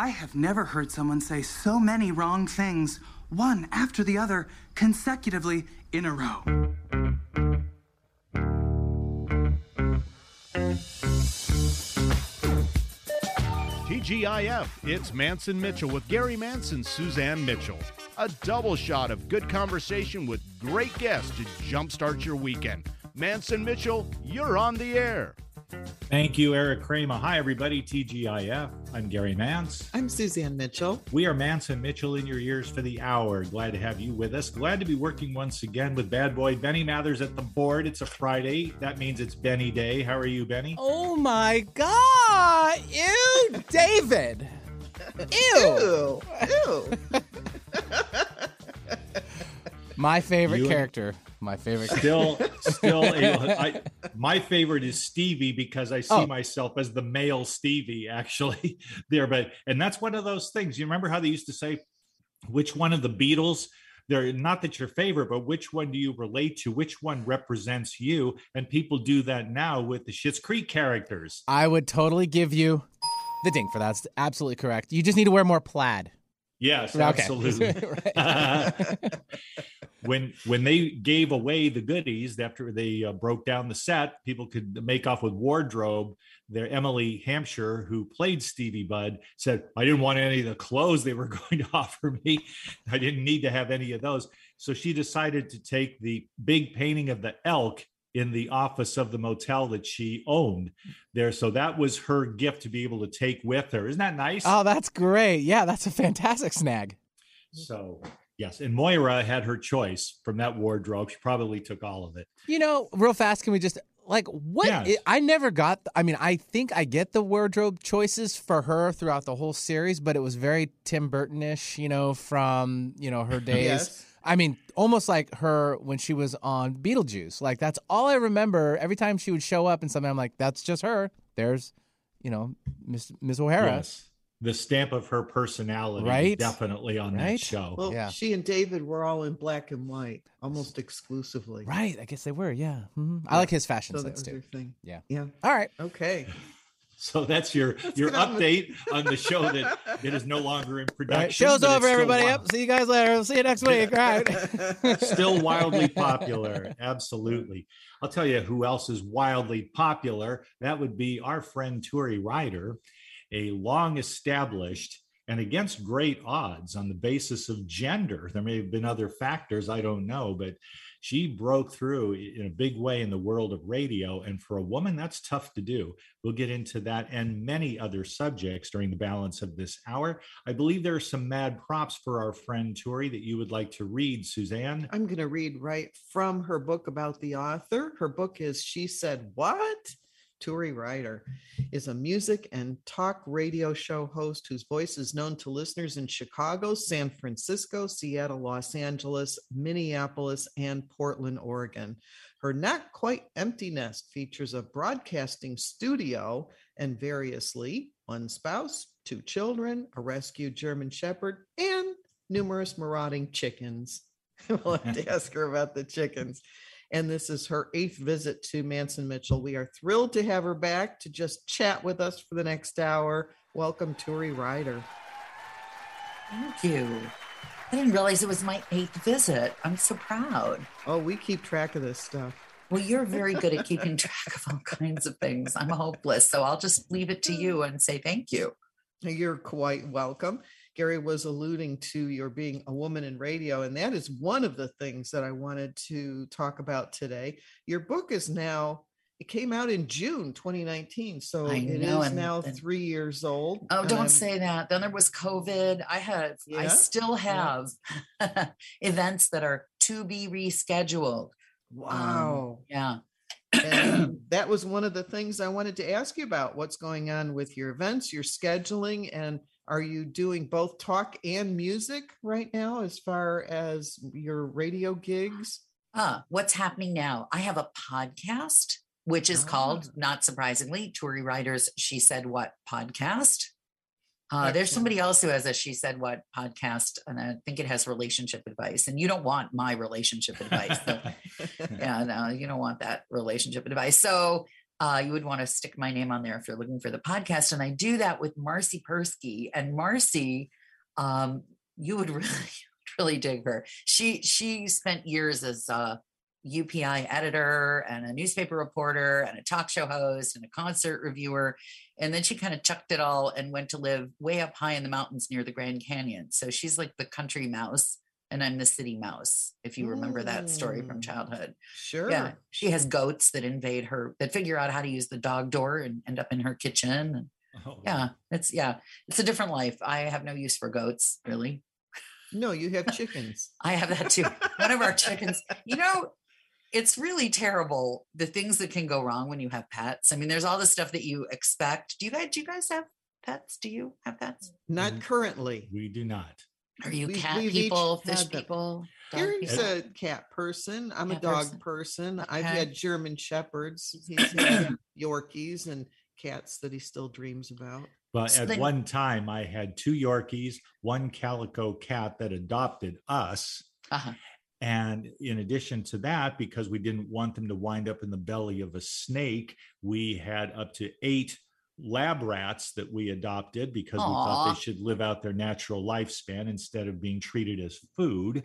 I have never heard someone say so many wrong things, one after the other, consecutively in a row. TGIF, it's Mance and Mitchell with Gary Mance, Suzanne Mitchell. A double shot of good conversation with great guests to jumpstart your weekend. Mance and Mitchell, you're on the air. Thank you, Eric Kramer. Hi, everybody. TGIF. I'm Gary Mance. I'm Suzanne Mitchell. We are Mance and Mitchell in your ears for the hour. Glad to have you with us. Glad to be working once again with bad boy Benny Mathers at the board. It's a Friday. That means it's Benny Day. How are you, Benny? Oh my God! Ew, David. Ew. Ew. Ew. My favorite You- character. My favorite. Still, still, a, I, my favorite is Stevie because I see Oh. myself as the male Stevie actually there. But and that's one of those things. You remember how they used to say, which one of the Beatles? They're not that your favorite, but which one do you relate to? Which one represents you? And people do that now with the Schitt's Creek characters. I would totally give you the ding for that. That's absolutely correct. You just need to wear more plaid. Yes, absolutely. When when they gave away the goodies after they uh, broke down the set, people could make off with wardrobe. There, Emily Hampshire, who played Stevie Budd, said, "I didn't want any of the clothes they were going to offer me. I didn't need to have any of those." So she decided to take the big painting of the elk in the office of the motel that she owned there. So that was her gift to be able to take with her. Isn't that nice? oh, that's great. Yeah, that's a fantastic snag. So yes, and Moira had her choice from that wardrobe. She probably took all of it. You know, real fast, can we just like what? Yes. I never got. I mean, I think I get the wardrobe choices for her throughout the whole series, but it was very Tim Burton-ish. You know, from you know her days. Yes. I mean, almost like her when she was on Beetlejuice. Like that's all I remember. Every time she would show up in something, I'm like, that's just her. There's, you know, Miss Miss O'Hara. Yes. The stamp of her personality Right? definitely on that show. Well, Yeah. she and David were all in black and white, almost exclusively. Right. I guess they were. Yeah. Mhm. I like his fashion So that sense was too. thing. Yeah. Yeah. All right. Okay. So that's your your get on update on the show that it is no longer in production. Right. Show's over, everybody. wild- Yep. See you guys later. We'll see you next week. All right. still wildly popular. Absolutely. I'll tell you who else is wildly popular. That would be our friend Turi Ryder, a long established and against great odds on the basis of gender. There may have been other factors, I don't know, but she broke through in a big way in the world of radio. And for a woman, that's tough to do. We'll get into that and many other subjects during the balance of this hour. I believe there are some mad props for our friend Turi that you would like to read, Suzanne. I'm going to read right from her book about the author. Her book is She Said What? Turi Ryder is a music and talk radio show host whose voice is known to listeners in Chicago, San Francisco, Seattle, Los Angeles, Minneapolis, and Portland, Oregon. Her not quite empty nest features a broadcasting studio and variously one spouse, two children, a rescued German shepherd, and numerous marauding chickens. we'll have to ask her about the chickens. And this is her eighth visit to Mance and Mitchell. We are thrilled to have her back to just chat with us for the next hour. Welcome, Turi Ryder. Thank you. I didn't realize it was my eighth visit. I'm so proud. Oh, we keep track of this stuff. Well, you're very good at keeping track of all kinds of things. I'm hopeless. So I'll just leave it to you and say thank you. You're quite welcome. Gary was alluding to your being a woman in radio, and that is one of the things that I wanted to talk about today. Your book is now, it came out in June 2019, so it is and- now and- three years old. Oh, don't I'm- say that. Then there was COVID. I have, I still have events that are to be rescheduled. Um, Wow. yeah. and that was one of the things I wanted to ask you about. What's going on with your events, your scheduling, and are you doing both talk and music right now as far as your radio gigs? Ah, what's happening now? I have a podcast, which is called, Ah. not surprisingly, Turi Ryder's She Said What podcast. Uh, there's somebody else who has a She Said What podcast, and I think it has relationship advice. And you don't want my relationship advice. So, yeah, no, you don't want that relationship advice. So uh, you would want to stick my name on there if you're looking for the podcast. And I do that with Marcy Persky. And Marcy, um, you would really, really dig her. She she spent years as a UPI editor and a newspaper reporter and a talk show host and a concert reviewer. And then she kind of chucked it all and went to live way up high in the mountains near the Grand Canyon. So she's like the country mouse and I'm the city mouse, if you remember that story from Mm. childhood. Sure. Yeah. She has goats that invade her, that figure out how to use the dog door and end up in her kitchen. And Oh, yeah, it's, yeah, it's a different life. I have no use for goats, really. No, you have chickens. I have that too. One of our chickens, you know, it's really terrible the things that can go wrong when you have pets. I mean, there's all the stuff that you expect. Do you guys do you guys have pets? Do you have pets? Not Mhm. currently. We do not. Are you We- cat we've people, fish had people? dog Gary's people? a cat person. I'm a dog person. person. I've had German shepherds. He's had Yorkies and cats that he still dreams about. But So at then- one time, I had two Yorkies, one calico cat that adopted us. Uh-huh. And in addition to that, because we didn't want them to wind up in the belly of a snake, we had up to eight lab rats that we adopted because we thought they should live out their natural lifespan instead of being treated as food.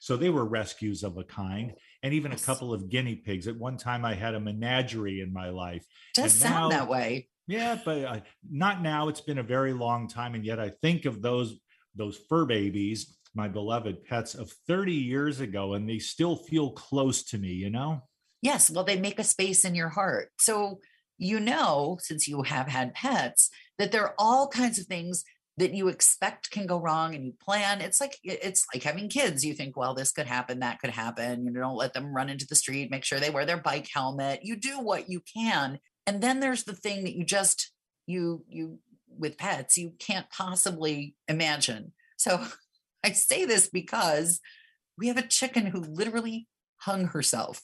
So they were rescues of a kind, and even Yes. a couple of guinea pigs. At one time, I had a menagerie in my life. Does and sound now- that way. Yeah, but uh, not now. It's been a very long time, and yet I think of those those fur babies, my beloved pets of 30 years ago, and they still feel close to me. You know? Yes, well, they make a space in your heart. So you know, since you have had pets, that there are all kinds of things that you expect can go wrong and you plan. It's like it's like having kids. You think, well, this could happen, that could happen. You know, don't let them run into the street, make sure they wear their bike helmet. You do what you can. And then there's the thing that you just you you with pets, you can't possibly imagine. So I say this because we have a chicken who literally hung herself.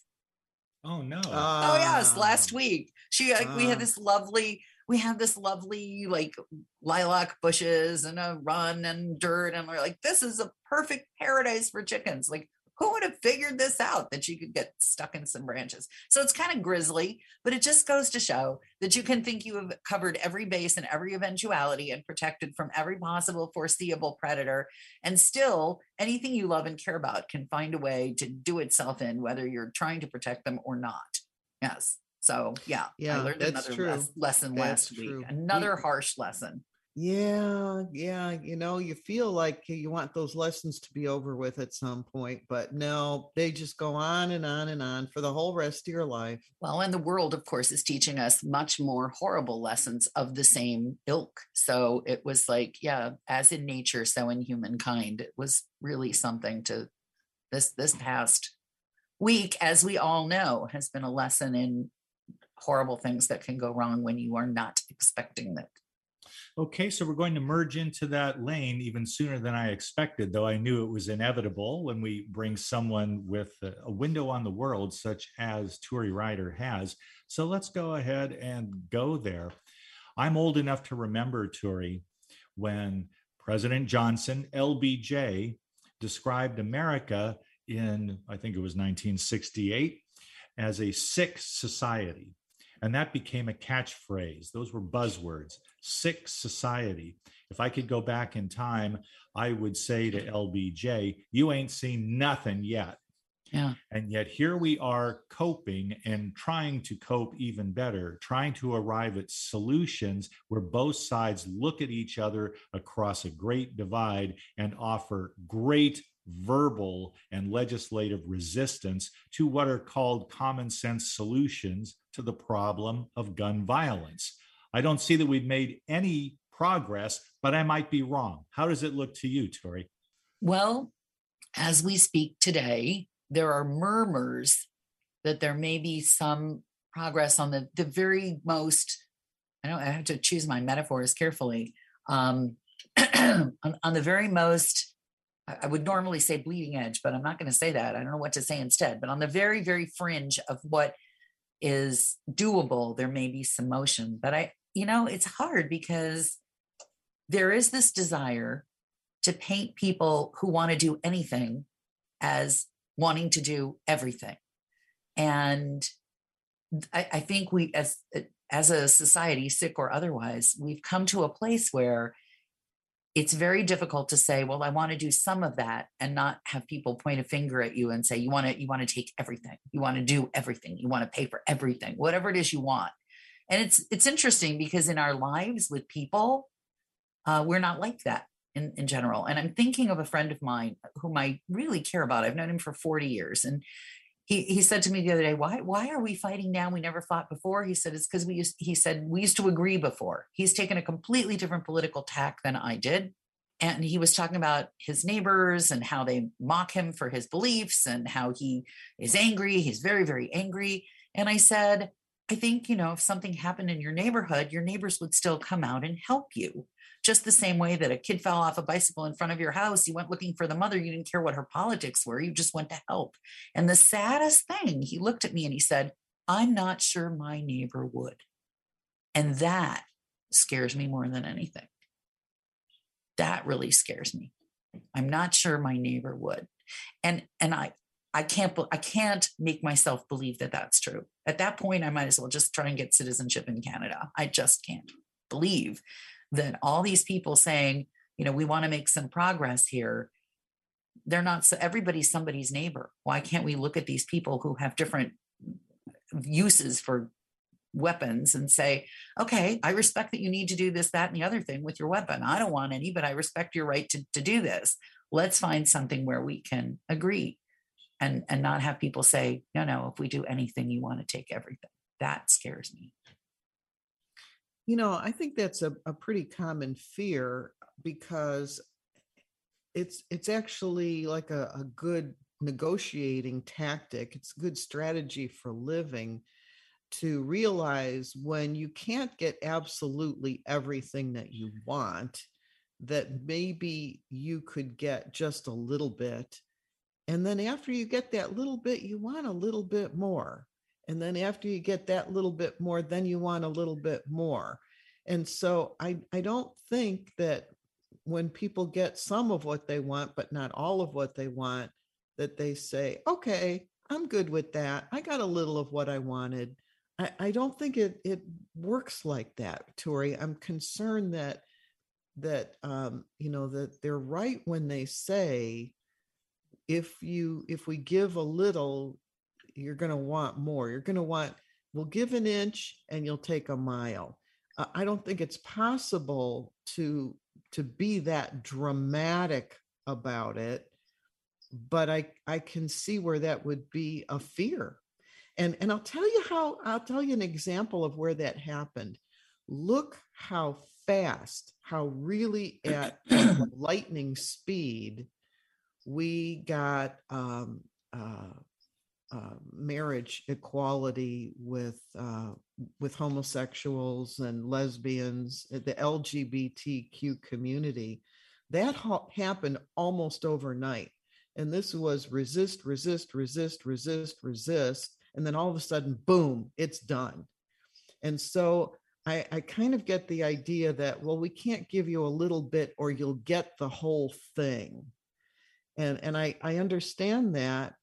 Oh no! Oh yes, last Ah. week she uh, we Ah. had this lovely we had this lovely like lilac bushes and a run and dirt and we're like this is a perfect paradise for chickens. Like who would have figured this out that you could get stuck in some branches? So it's kind of grisly, but it just goes to show that you can think you have covered every base and every eventuality and protected from every possible foreseeable predator and still anything you love and care about can find a way to do itself in whether you're trying to protect them or not yes so yeah Yeah, i learned another true. les- lesson That's last true. week another We- harsh lesson Yeah, yeah. You know, you feel like you want those lessons to be over with at some point, but no, they just go on and on and on for the whole rest of your life. well and the world of course is teaching us much more horrible lessons of the same ilk so it was like yeah as in nature so in humankind it was really something to this this past week as we all know has been a lesson in horrible things that can go wrong when you are not expecting it Okay, so we're going to merge into that lane even sooner than I expected, though I knew it was inevitable when we bring someone with a, window on the world, such as Turi Ryder has. So let's go ahead and go there. I'm old enough to remember, Turi, when President Johnson, LBJ, described America in, I think it was 1968, as a sick society. And that became a catchphrase. Those were buzzwords sick society. If I could go back in time, I would say to LBJ, You ain't seen nothing yet. Yeah. And yet here we are coping and trying to cope even better, trying to arrive at solutions where both sides look at each other across a great divide and offer great verbal and legislative resistance to what are called common sense solutions to the problem of gun violence. I don't see that we've made any progress, but I might be wrong. How does it look to you, Turi? Well, as we speak today, there are murmurs that there may be some progress on the, the very most, I don't I have to choose my metaphors carefully. Um, on, on the very most, I would normally say bleeding edge, but I'm not going to say that. I don't know what to say instead. But on the very, very fringe of what is doable, there may be some motion. But I, you know, it's hard because there is this desire to paint people who want to do anything as wanting to do everything. And I, I think we as as a society, sick or otherwise, we've come to a place where it's very difficult to say, well, I want to do some of that and not have people point a finger at you and say, you want to, you want to take everything. You want to do everything. You want to pay for everything, whatever it is you want. And it's, it's interesting because in our lives with people, uh, we're not like that in, in general. And I'm thinking of a friend of mine whom I really care about. I've known him for 40 years. And he, he said to me the other day, why, why are we fighting now? We never fought before. He said, it's because we used, he said, we used to agree before. He's taken a completely different political tack than I did. And he was talking about his neighbors and how they mock him for his beliefs and how he is angry. He's very, very angry. And I said, I think, you know, if something happened in your neighborhood, your neighbors would still come out and help you just the same way that a kid fell off a bicycle in front of your house, you went looking for the mother, you didn't care what her politics were, you just went to help. And the saddest thing, he looked at me and he said, I'm not sure my neighbor would. And that scares me more than anything. That really scares me. I'm not sure my neighbor would. And and I I can't I can't make myself believe that that's true. At that point I might as well just try and get citizenship in Canada. I just can't believe that all these people saying, you know, we want to make some progress here, they're not so everybody's somebody's neighbor. Why can't we look at these people who have different uses for weapons and say, okay, I respect that you need to do this, that, and the other thing with your weapon. I don't want any, but I respect your right to, to do this. Let's find something where we can agree and, and not have people say, no, no, if we do anything, you want to take everything. That scares me. You know, I think that's a, a pretty common fear because it's it's actually like a, a good negotiating tactic. It's good strategy for living to realize when you can't get absolutely everything that you want, that maybe you could get just a little bit. And then after you get that little bit, you want a little bit more. And then after you get that little bit more, then you want a little bit more. And so I, I don't think that when people get some of what they want, but not all of what they want, that they say, okay, I'm good with that. I got a little of what I wanted. I, I don't think it it works like that, Turi. I'm concerned that that um, you know that they're right when they say if you if we give a little you're going to want more you're going to want we'll give an inch and you'll take a mile. Uh, i don't think it's possible to to be that dramatic about it but i i can see where that would be a fear. And and i'll tell you how i'll tell you an example of where that happened. Look how fast how really at lightning speed we got um, uh, uh, marriage equality with uh, with homosexuals and lesbians, uh, the LGBTQ community, that ha- happened almost overnight. And this was resist, resist, resist, resist, resist, and then all of a sudden, boom, it's done. And so I, I kind of get the idea that well, we can't give you a little bit, or you'll get the whole thing. And and I I understand that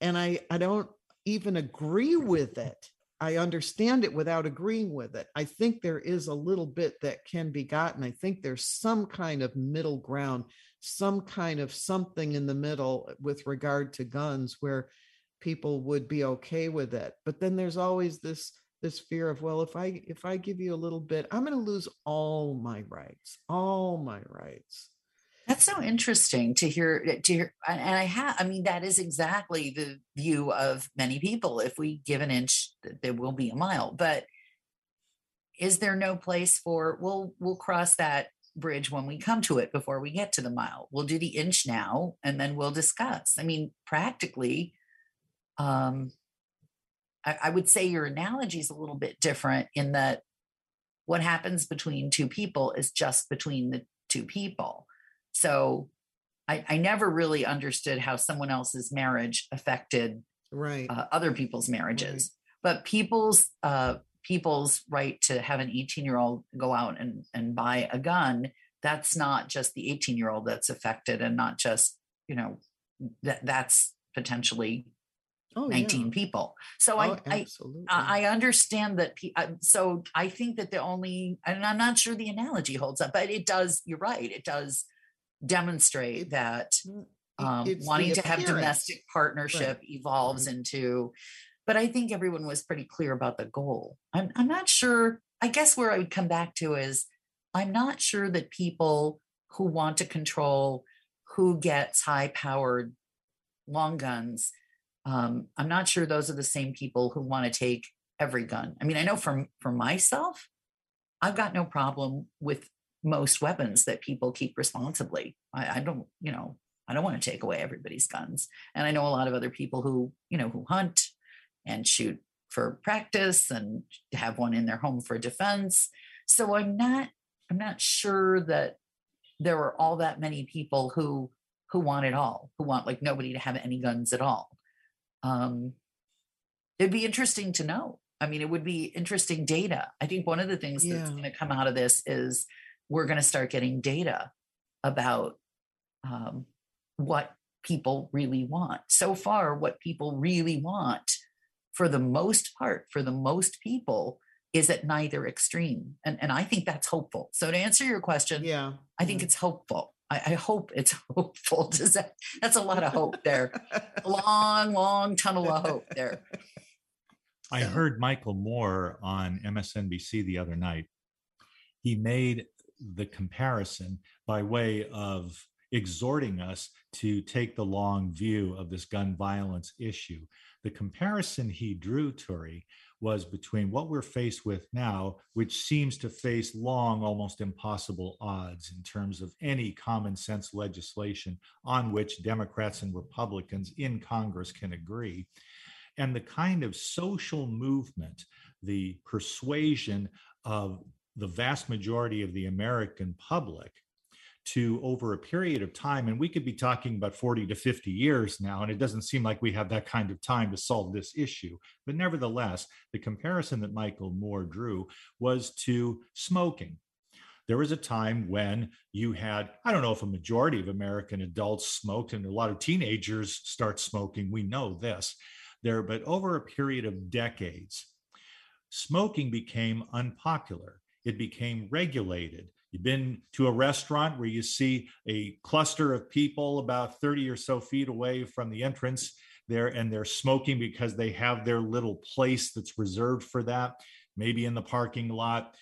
and I, I don't even agree with it. I understand it without agreeing with it. I think there is a little bit that can be gotten. I think there's some kind of middle ground, some kind of something in the middle with regard to guns where people would be okay with it. But then there's always this this fear of well if i if i give you a little bit i'm going to lose all my rights all my rights that's so interesting to hear. Eh, to hear, and I have. I mean, that is exactly the view of many people. If we give an inch, there will be a mile. But is there no place for? We'll we'll cross that bridge when we come to it. Before we get to the mile, we'll do the inch now, and then we'll discuss. I mean, practically, um, I, I would say your analogy is a little bit different in that what happens between two people is just between the two people so I, I never really understood how someone else's marriage affected right uh, other people's marriages. Right. But people's uh, people's right to have an 18 year old go out and, and buy a gun, that's not just the 18 year old that's affected and not just, you know, that that's potentially Oh, 19 yeah. people. So Oh, I, I absolutely. I I understand that. pe- So I think that the only, and I'm not sure the analogy holds up, but it does. You're right. It does demonstrate that Mm, um, wanting to have domestic partnership evolves into. But I think everyone was pretty clear about the goal. I'm I'm not sure. I guess where I would come back to is I'm not sure that people who want to control who gets high powered long guns. Um, I'm not sure those are the same people who want to take every gun. I mean, I know from for myself, I've got no problem with most weapons that people keep responsibly. I, I don't, you know, I don't want to take away everybody's guns. And I know a lot of other people who, you know, who hunt and shoot for practice and have one in their home for defense. So I'm not, I'm not sure that there were all that many people who who want it all, who want like nobody to have any guns at all. Um, it'd be interesting to know. I mean, it would be interesting data. I think one of the things that's going to come out of this is we're going to start getting data about um, what people really want. So far, what people really want, for the most part, for the most people, is at neither extreme. And, and I think that's hopeful. So, to answer your question, yeah. I think it's hopeful. I, I hope it's hopeful. Does that, that's a lot of hope there. Long, long tunnel of hope there. I heard Michael Moore on MSNBC the other night. He made the comparison by way of exhorting us to take the long view of this gun violence issue. The comparison he drew, Turi, was between what we're faced with now, which seems to face long, almost impossible odds in terms of any common sense legislation on which Democrats and Republicans in Congress can agree and the kind of social movement, the persuasion of the vast majority of the American public to over a period of time, and we could be talking about 40 to 50 years now, and it doesn't seem like we have that kind of time to solve this issue. But nevertheless, the comparison that Michael Moore drew was to smoking. There was a time when you had, I don't know if a majority of American adults smoked, and a lot of teenagers start smoking. We know this there, but over a period of decades, smoking became unpopular. It became regulated. You've been to a restaurant where you see a cluster of people about 30 or so feet away from the entrance there, and they're smoking because they have their little place that's reserved for that, maybe in the parking lot.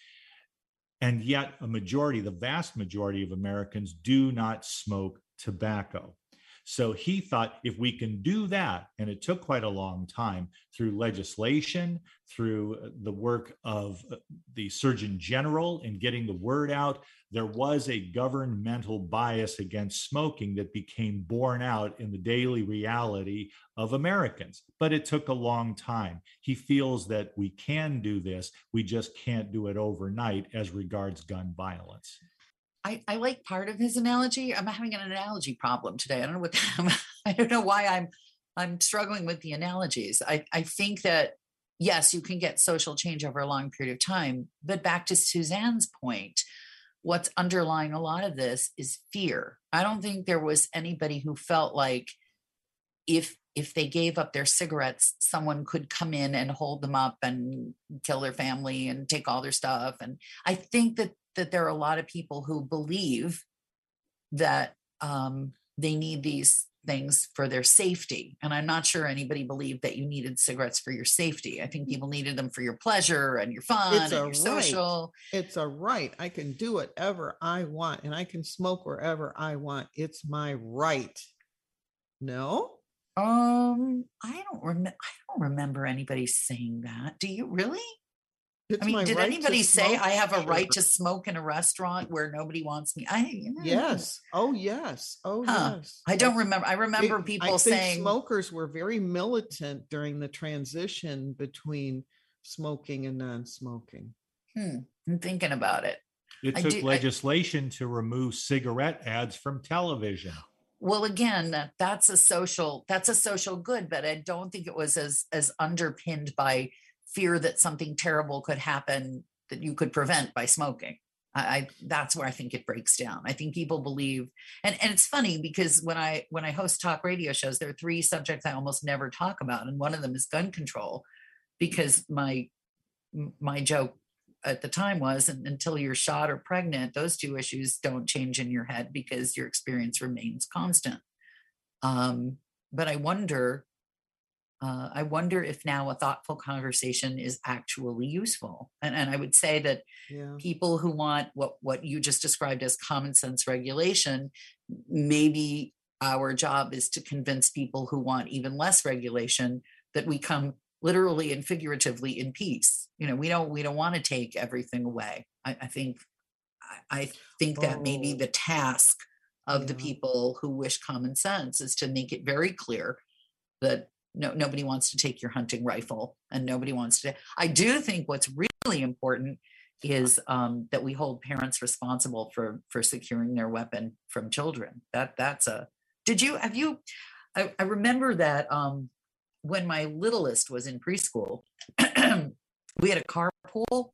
And yet, a majority, the vast majority of Americans do not smoke tobacco. So he thought if we can do that, and it took quite a long time through legislation, through uh, the work of uh, the Surgeon General in getting the word out, there was a governmental bias against smoking that became borne out in the daily reality of Americans. But it took a long time. He feels that we can do this, we just can't do it overnight as regards gun violence. I, I like part of his analogy. I'm having an analogy problem today. I don't know what I don't know why I'm I'm struggling with the analogies. I, I think that yes, you can get social change over a long period of time, but back to Suzanne's point, what's underlying a lot of this is fear. I don't think there was anybody who felt like if if they gave up their cigarettes, someone could come in and hold them up and kill their family and take all their stuff. And I think that that there are a lot of people who believe that um, they need these things for their safety. And I'm not sure anybody believed that you needed cigarettes for your safety. I think people needed them for your pleasure and your fun It's and a your right. social. It's a right. I can do whatever I want and I can smoke wherever I want. It's my right. No? Um, I don't remember. I don't remember anybody saying that. Do you really? It's I mean, did right anybody say smoke? I have a Sure. right to smoke in a restaurant where nobody wants me? I Yes. Oh, yes. Oh, Huh. yes. I don't remember. I remember It- people I think saying smokers were very militant during the transition between smoking and non-smoking. Hmm, I'm thinking about it. It took do- I- legislation to remove cigarette ads from television. Well, again, that's a social that's a social good, but I don't think it was as as underpinned by fear that something terrible could happen that you could prevent by smoking. I, I that's where I think it breaks down. I think people believe, and and it's funny because when I when I host talk radio shows, there are three subjects I almost never talk about, and one of them is gun control, because my my joke at the time was and until you're shot or pregnant those two issues don't change in your head because your experience remains constant um, but i wonder uh, i wonder if now a thoughtful conversation is actually useful and, and i would say that Yeah. people who want what what you just described as common sense regulation maybe our job is to convince people who want even less regulation that we come literally and figuratively in peace you know we don't we don't want to take everything away i, I think I, I think that maybe Oh. the task of the people who wish common sense is to make it very clear that no nobody wants to take your hunting rifle and nobody wants to i do think what's really important is um, that we hold parents responsible for for securing their weapon from children. That that's a did you have you i, I remember that um, when my littlest was in preschool we had a carpool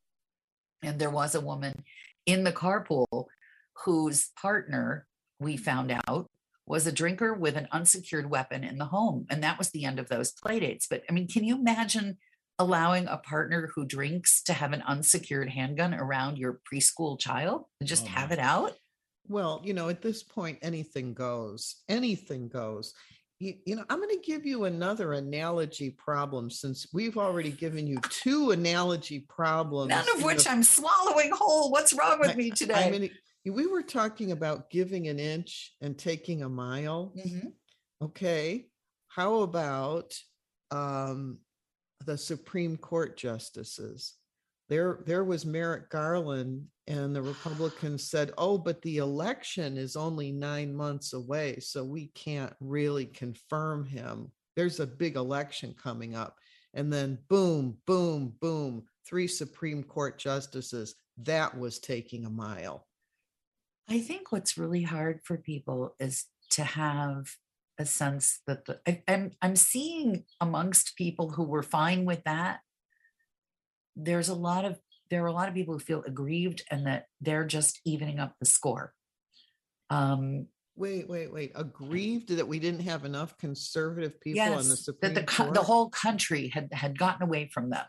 and there was a woman in the carpool whose partner we found out was a drinker with an unsecured weapon in the home and that was the end of those play dates but i mean can you imagine allowing a partner who drinks to have an unsecured handgun around your preschool child and just Oh, have it out Well, you know, at this point, anything goes. Anything goes. You, you know, I'm going to give you another analogy problem since we've already given you two analogy problems. none of which the- i'm swallowing whole what's wrong with I- me I today mean, we were talking about giving an inch and taking a mile. Mhm. Okay. How about um, the Supreme Court justices? There, there was Merrick Garland, and the Republicans said, "Oh, but the election is only nine months away, so we can't really confirm him. There's a big election coming up." And then, boom, boom, boom, three Supreme Court justices. That was taking a mile. I think what's really hard for people is to have a sense that the, I, I'm I'm seeing amongst people who were fine with that. There's a lot of there are a lot of people who feel aggrieved and that they're just evening up the score. Um, Wait, wait, wait. Aggrieved that we didn't have enough conservative people on the yes, Supreme that the Court. the whole country had had gotten away from them,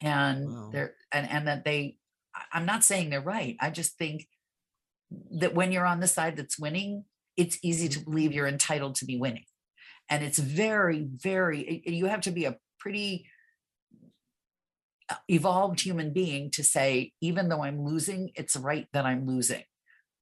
and Wow. they're and and that they. I'm not saying they're right. I just think that when you're on the side that's winning, it's easy to believe you're entitled to be winning. And it's very, very, you have to be a pretty uh, evolved human being to say, even though I'm losing, it's right that I'm losing.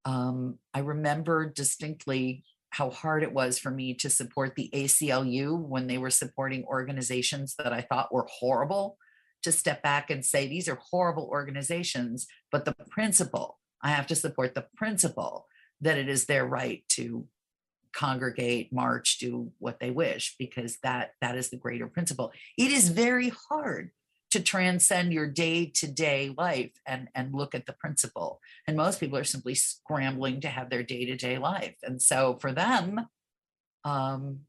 Um, I remember distinctly how hard it was for me to support the ACLU when they were supporting organizations that I thought were horrible. To step back and say, these are horrible organizations, but the principle, I have to support the principle that it is their right to congregate march do what they wish because that that is the greater principle. It is very hard to transcend your day-to-day life and and look at the principle. And most people are simply scrambling to have their day-to-day life. And so for them um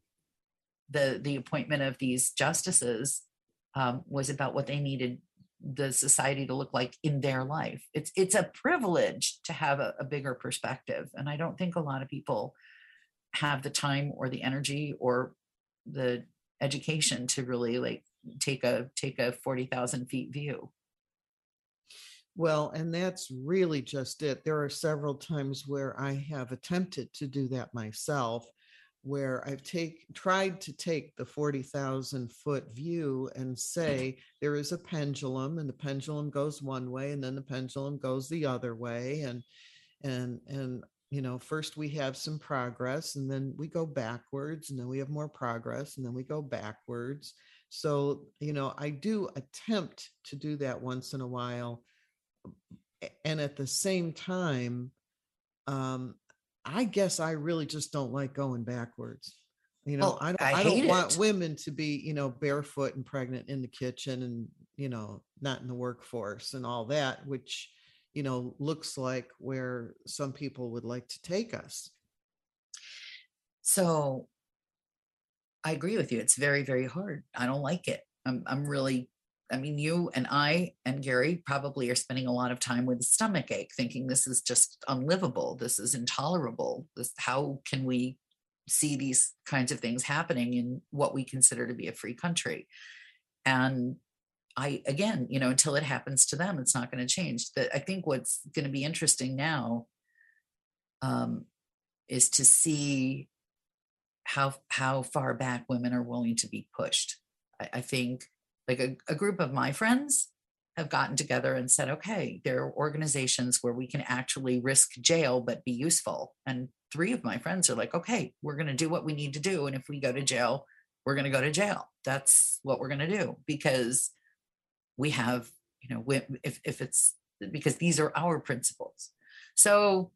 the the appointment of these justices um, was about what they needed the society to look like in their life it's it's a privilege to have a, a bigger perspective and i don't think a lot of people have the time or the energy or the education to really like take a take a 40,000 feet view. Well, and that's really just it. There are several times where I have attempted to do that myself, where I've take tried to take the 40,000 foot view and say there is a pendulum and the pendulum goes one way and then the pendulum goes the other way and and and you know first we have some progress and then we go backwards and then we have more progress and then we go backwards. So you know i do attempt to do that once in a while and at the same time um i guess i really just don't like going backwards you know Well, i don't, I I don't want it. women to be you know barefoot and pregnant in the kitchen and you know not in the workforce and all that which you know looks like where some people would like to take us So I agree with you. It's very, very hard. I don't like it. I'm I'm really I mean, you and I and Gary probably are spending a lot of time with stomach ache, thinking this is just unlivable. This is intolerable. This, how can we see these kinds of things happening in what we consider to be a free country? And I, again, you know, until it happens to them, it's not going to change. That I think what's going to be interesting now um, is to see how how far back women are willing to be pushed. I, I think like a, a group of my friends have gotten together and said, okay, there are organizations where we can actually risk jail but be useful. And three of my friends are like, okay, we're going to do what we need to do. And if we go to jail, we're going to go to jail. That's what we're going to do because we have, you know, if, if it's because these are our principles. So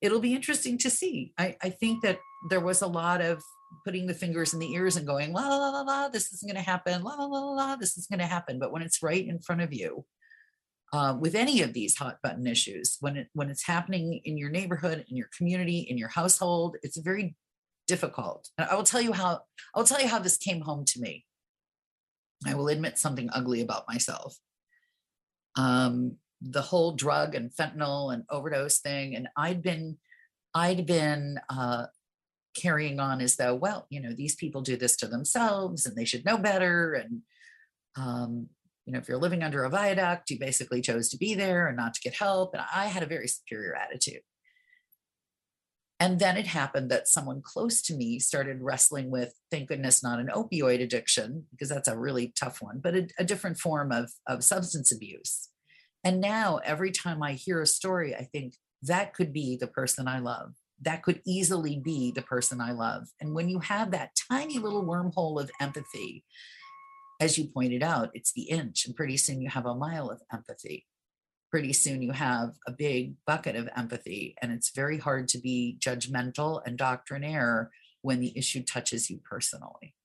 it'll be interesting to see. I, I think that there was a lot of putting the fingers in the ears and going, la, la, la, la, la this isn't going to happen, la, la, la, la, la, this is going to happen. But when it's right in front of you, uh, with any of these hot button issues, when it when it's happening in your neighborhood, in your community, in your household, it's very difficult. And I will tell you how I will tell you how this came home to me. I will admit something ugly about myself. Um, the whole drug and fentanyl and overdose thing, and I'd been I'd been uh, carrying on as though, well, you know, these people do this to themselves and they should know better. And, um, you know, if you're living under a viaduct, you basically chose to be there and not to get help. And I had a very superior attitude. And then it happened that someone close to me started wrestling with, thank goodness, not an opioid addiction, because that's a really tough one, but a, a different form of, of substance abuse. And now every time I hear a story, I think that could be the person I love that could easily be the person I love. And when you have that tiny little wormhole of empathy, as you pointed out, it's the inch, and pretty soon you have a mile of empathy. Pretty soon you have a big bucket of empathy, and it's very hard to be judgmental and doctrinaire when the issue touches you personally.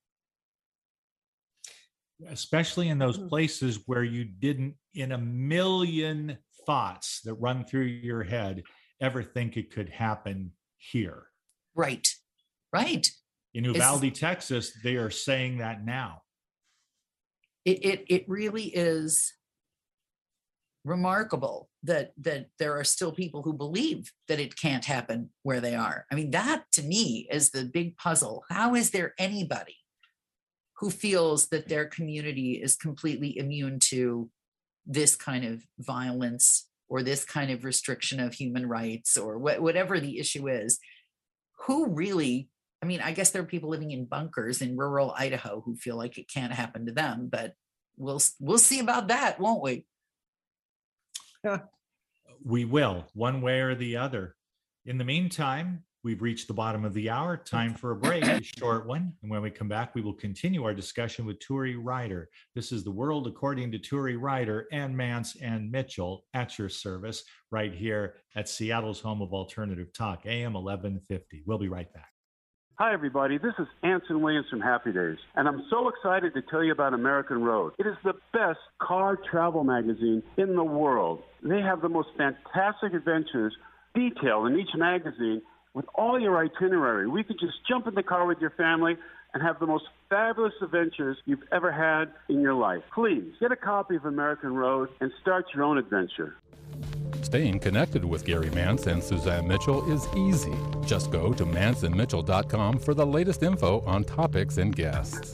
Especially in those Mm-hmm. places where you didn't, in a million thoughts that run through your head, ever think it could happen here. Right, right. In It's- Uvalde, Texas, they are saying that now. it it it really is remarkable that that there are still people who believe that it can't happen where they are. I mean, that to me is the big puzzle. How is there anybody who feels that their community is completely immune to this kind of violence or this kind of restriction of human rights or wha- whatever the issue is? Who really I mean, I guess there are people living in bunkers in rural Idaho who feel like it can't happen to them, but we'll we'll see about that, won't we? We will, one way or the other. In the meantime, we've reached the bottom of the hour. Time for a break, a short one. And when we come back, we will continue our discussion with Turi Ryder. This is the world according to Turi Ryder and Mance and Mitchell at your service right here at Seattle's home of alternative talk, AM 1150. We'll be right back. Hi, everybody. This is Anson Williams from Happy Days, and I'm so excited to tell you about American Road. It is the best car travel magazine in the world. They have the most fantastic adventures detailed in each magazine with all your itinerary. We could just jump in the car with your family and have the most fabulous adventures you've ever had in your life. Please get a copy of American Road and start your own adventure. Staying connected with Gary Mance and Suzanne Mitchell is easy. Just go to manceandmitchell.com for the latest info on topics and guests.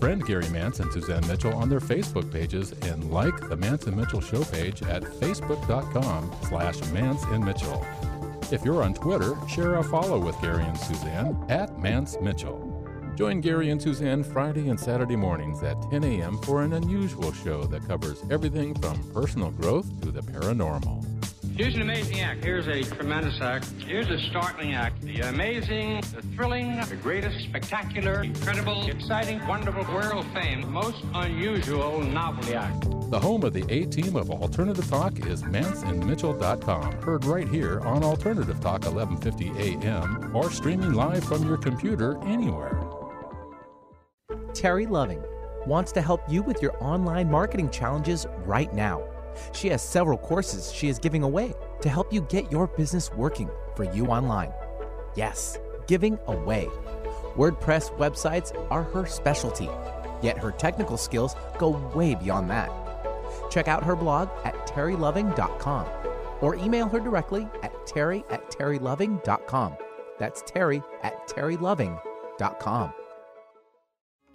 Friend Gary Mance and Suzanne Mitchell on their Facebook pages and like the Mance and Mitchell show page at facebook.com slash Mance and Mitchell. If you're on Twitter, share a follow with Gary and Suzanne at Mance Mitchell. Join Gary and Suzanne Friday and Saturday mornings at 10 a.m. for an unusual show that covers everything from personal growth to the paranormal. Here's an amazing act. Here's a tremendous act. Here's a startling act. The amazing, the thrilling, the greatest, spectacular, incredible, exciting, wonderful, world fame, most unusual novelty act. The home of the A team of Alternative Talk is manceandmitchell.com. Heard right here on Alternative Talk 1150 AM or streaming live from your computer anywhere. Terry Loving wants to help you with your online marketing challenges right now. She has several courses she is giving away to help you get your business working for you online. Yes, giving away. WordPress websites are her specialty. Yet her technical skills go way beyond that. Check out her blog at terryloving.com or email her directly at terry at terryloving.com. That's terry at terryloving.com.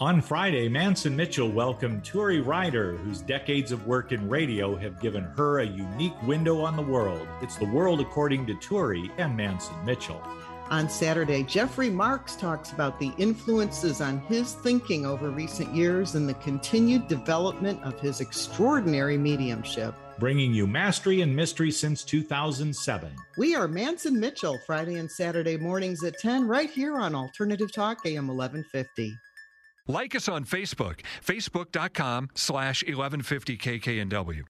On Friday, Mance and Mitchell welcomed Turi Ryder, whose decades of work in radio have given her a unique window on the world. It's the world according to Turi and Mance and Mitchell. On Saturday, Jeffrey Marks talks about the influences on his thinking over recent years and the continued development of his extraordinary mediumship. Bringing you mastery and mystery since 2007. We are Mance and Mitchell, Friday and Saturday mornings at 10, right here on Alternative Talk, AM 1150. Like us on Facebook, facebook.com slash 1150 KKNW.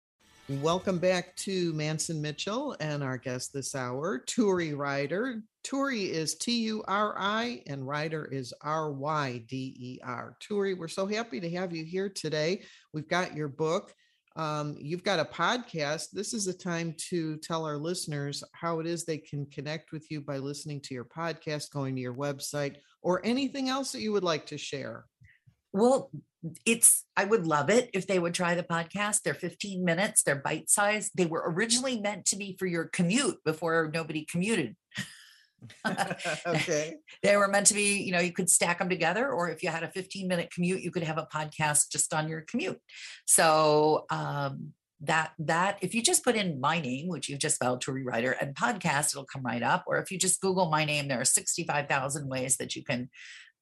Welcome back to Mance and Mitchell and our guest this hour, Turi Ryder. Turi is T U R I and Ryder is R Y D E R. Turi, we're so happy to have you here today. We've got your book. Um, you've got a podcast. This is a time to tell our listeners how it is they can connect with you by listening to your podcast, going to your website, or anything else that you would like to share. Well, it's I would love it if they would try the podcast. They're 15 minutes, they're bite sized. They were originally meant to be for your commute before nobody commuted. okay. they were meant to be, you know, you could stack them together, or if you had a 15 minute commute, you could have a podcast just on your commute. So um that that if you just put in my name, which you've just spelled Turi Ryder and podcast, it'll come right up. Or if you just Google my name, there are 65,000 ways that you can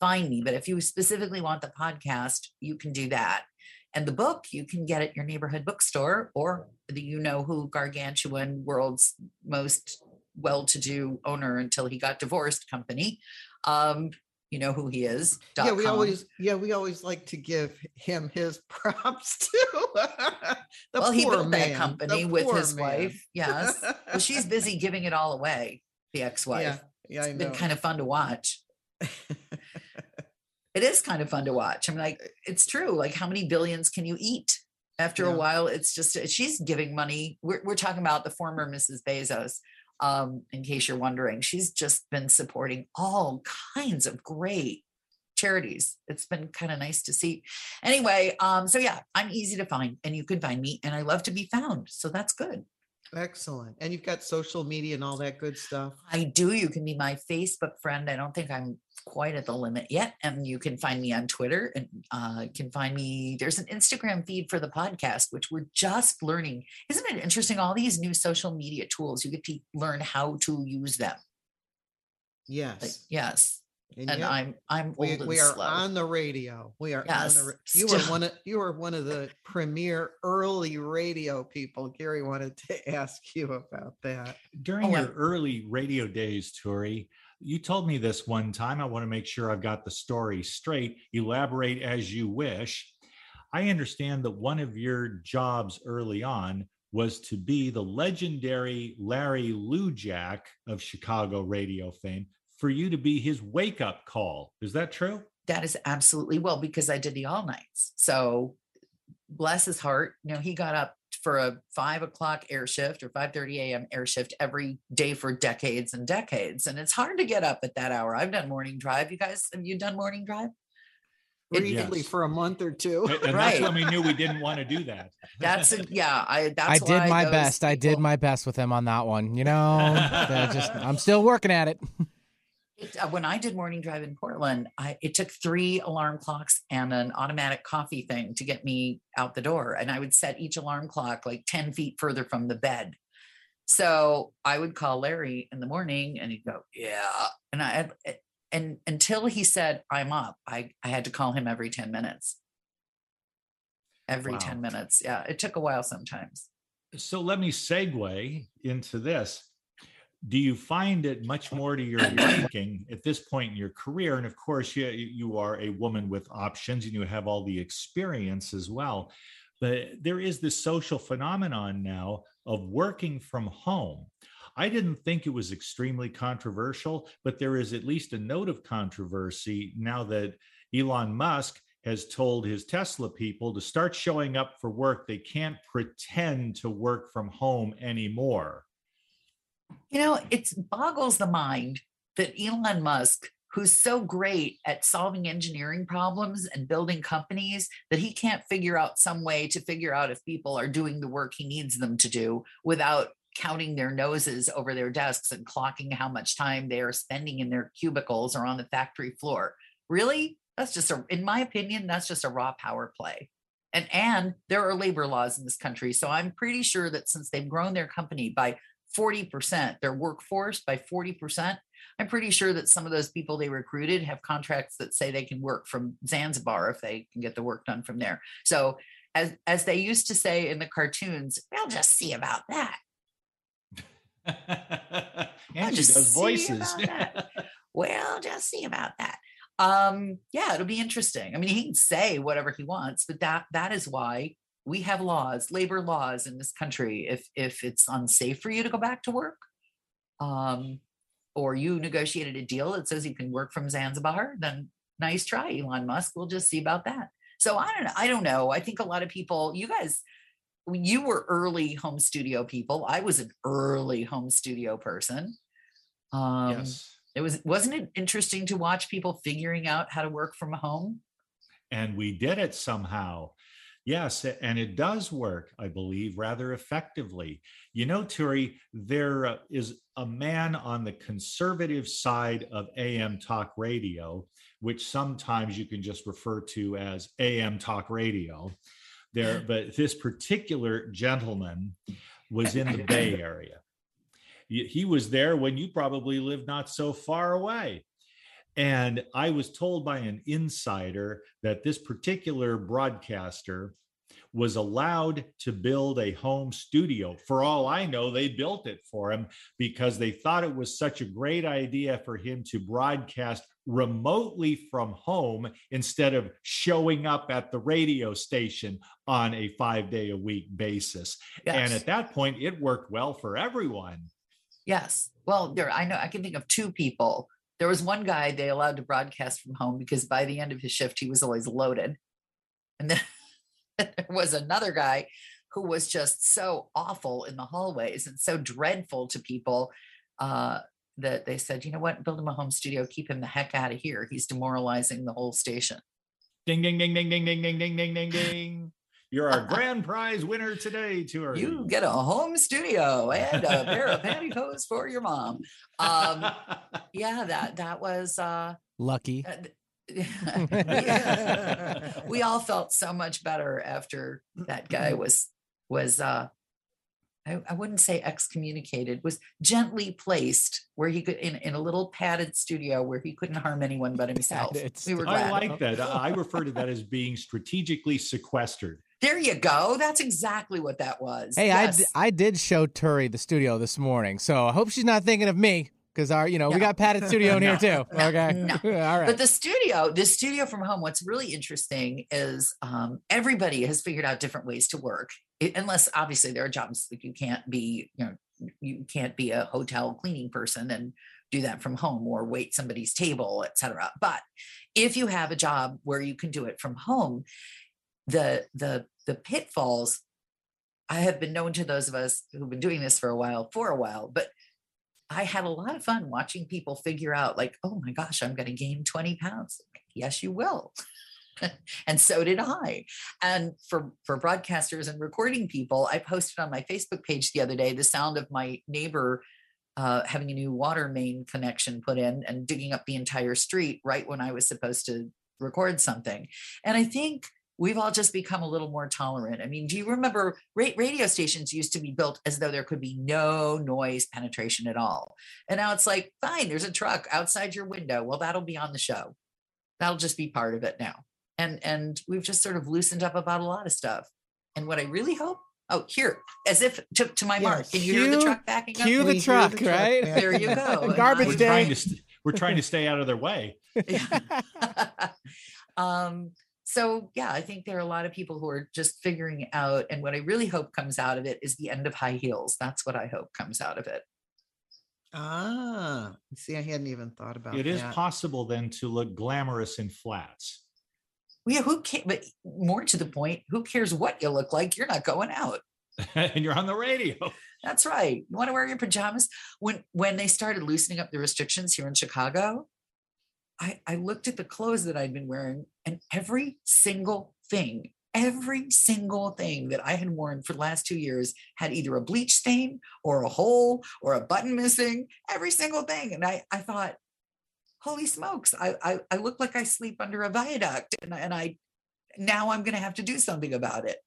find me. But if you specifically want the podcast, you can do that. And the book you can get at your neighborhood bookstore or the you know who gargantuan world's most well-to-do owner until he got divorced company. Um, you know who he is. Yeah, we com. always yeah, we always like to give him his props too. Well, he built man, that company the with his man. wife. Yes. well, she's busy giving it all away, the ex-wife. Yeah, yeah, I It's been kind of fun to watch. It is kind of fun to watch. I'm like, it's true. Like, how many billions can you eat? After Yeah. a while, it's just she's giving money. We're we're talking about the former Mrs. Bezos. Um, in case you're wondering, she's just been supporting all kinds of great charities. It's been kind of nice to see. Anyway, um, so yeah, I'm easy to find, and you can find me, and I love to be found. So that's good. Excellent. And you've got social media and all that good stuff. I do. You can be my Facebook friend. I don't think I'm quite at the limit yet. And you can find me on Twitter and uh, you can find me. There's an Instagram feed for the podcast, which we're just learning. Isn't it interesting? All these new social media tools, you get to learn how to use them. Yes. Like, yes. And And yet I'm I'm old we, and we are slow. on the radio. We are on Yes, the ra- you were still. one of you were one of the premier early radio people. Gary wanted to ask you about that. During Oh, your I'm- early radio days, Turi, you told me this one time. I want to make sure I've got the story straight. Elaborate as you wish. I understand that one of your jobs early on was to be the legendary Larry Lujack of Chicago radio fame, for you to be his wake up call. Is that true? That is absolutely well because I did the all nights. So bless his heart, you know, he got up for a five o'clock air shift or 5:30 a.m. air shift every day for decades and decades. And it's hard to get up at that hour. I've done morning drive. You guys, have you done morning drive? It- Briefly Yes. for a month or two. And and Right. that's when we knew we didn't want to do that. That's a, yeah. I that's I did why my those best. I did my best with him on that one. You know, just I'm still working at it. Uh, when I did morning drive in Portland, I, it took three alarm clocks and an automatic coffee thing to get me out the door. And I would set each alarm clock like 10 feet further from the bed. So I would call Larry in the morning and he'd go, Yeah. And I, and until he said, I'm up, I, I had to call him every 10 minutes. Every Wow. 10 minutes. Yeah. It took a while sometimes. So let me segue into this. Do you find it much more to your liking at this point in your career? And of course, you, you are a woman with options and you have all the experience as well. But there is this social phenomenon now of working from home. I didn't think it was extremely controversial, but there is at least a note of controversy now that Elon Musk has told his Tesla people to start showing up for work. They can't pretend to work from home anymore. You know, it boggles the mind that Elon Musk, who's so great at solving engineering problems and building companies that he can't figure out some way to figure out if people are doing the work he needs them to do without counting their noses over their desks and clocking how much time they are spending in their cubicles or on the factory floor. Really? That's just a in my opinion, that's just a raw power play. And and there are labor laws in this country. So I'm pretty sure that since they've grown their company by 40%, their workforce by 40%, I'm pretty sure that some of those people they recruited have contracts that say they can work from Zanzibar if they can get the work done from there. So as as they used to say in the cartoons, we'll just see about that. and she does voices. we'll just see about that. Um, yeah, it'll be interesting. I mean, he can say whatever he wants, but that that is why we have laws, labor laws in this country. If if it's unsafe for you to go back to work, um, or you negotiated a deal that says you can work from Zanzibar, then nice try, Elon Musk. We'll just see about that. So I don't know. I don't know. I think a lot of people, you guys, you were early home studio people. I was an early home studio person. Um, yes. It was wasn't it interesting to watch people figuring out how to work from home? And we did it somehow. Yes, and it does work, I believe, rather effectively. You know, Turi, there uh, a man on the conservative side of AM talk radio, which sometimes you can just refer to as AM talk radio. There, but this particular gentleman was in the Bay Area. He was there when you probably lived not so far away. And I was told by an insider that this particular broadcaster was allowed to build a home studio. For all I know, they built it for him because they thought it was such a great idea for him to broadcast remotely from home instead of showing up at the radio station on a five day a week basis. Yes. And at that point, it worked well for everyone. Yes. Well, there, I know I can think of two people there was one guy they allowed to broadcast from home because by the end of his shift, he was always loaded. And then there was another guy who was just so awful in the hallways and so dreadful to people uh, that they said, you know what, build him a home studio, keep him the heck out of here. He's demoralizing the whole station. Ding, ding, ding, ding, ding, ding, ding, ding, ding, ding, ding. You're our grand prize winner today, Tour. You get a home studio and a pair of pantyhose for your mom. Um, yeah, that that was uh, lucky. Uh, we all felt so much better after that guy was was uh, I, I, wouldn't say excommunicated, was gently placed where he could in, in a little padded studio where he couldn't harm anyone but himself. we were glad. I like that. I refer to that as being strategically sequestered. There you go. That's exactly what that was. Hey, yes. I, d- I did show Turi the studio this morning, so I hope she's not thinking of me because our, you know, no. we got padded studio in here too. Okay, no. all right. But the studio, the studio from home. What's really interesting is um, everybody has figured out different ways to work. It, unless obviously there are jobs that you can't be, you know, you can't be a hotel cleaning person and do that from home or wait somebody's table, etc. But if you have a job where you can do it from home, the the the pitfalls I have been known to those of us who've been doing this for a while for a while, but I had a lot of fun watching people figure out, like, oh my gosh, I'm going to gain 20 pounds. Yes, you will. and so did I. And for for broadcasters and recording people, I posted on my Facebook page the other day the sound of my neighbor uh, having a new water main connection put in and digging up the entire street right when I was supposed to record something. And I think we've all just become a little more tolerant. I mean, do you remember radio stations used to be built as though there could be no noise penetration at all? And now it's like, fine, there's a truck outside your window. Well, that'll be on the show. That'll just be part of it now. And and we've just sort of loosened up about a lot of stuff. And what I really hope Oh, here, as if to, to my yes. mark. Can you cue, hear the truck backing up? Cue the truck, the truck, right? There you go. Garbage we're day. Trying to st- we're trying to stay out of their way. um, so yeah i think there are a lot of people who are just figuring out and what i really hope comes out of it is the end of high heels. That's what i hope comes out of it. Ah see i hadn't even thought about it It is possible then to look glamorous in flats. Well, yeah who cares but more to the point who cares what you look like? You're not going out. And you're on the radio. That's right. You want to wear your pajamas? When when they started loosening up the restrictions here in chicago I, I looked at the clothes that I'd been wearing, and every single thing, every single thing that I had worn for the last two years had either a bleach stain or a hole or a button missing, every single thing. And I, I thought, holy smokes, I, I, I look like I sleep under a viaduct. And, and I now I'm going to have to do something about it.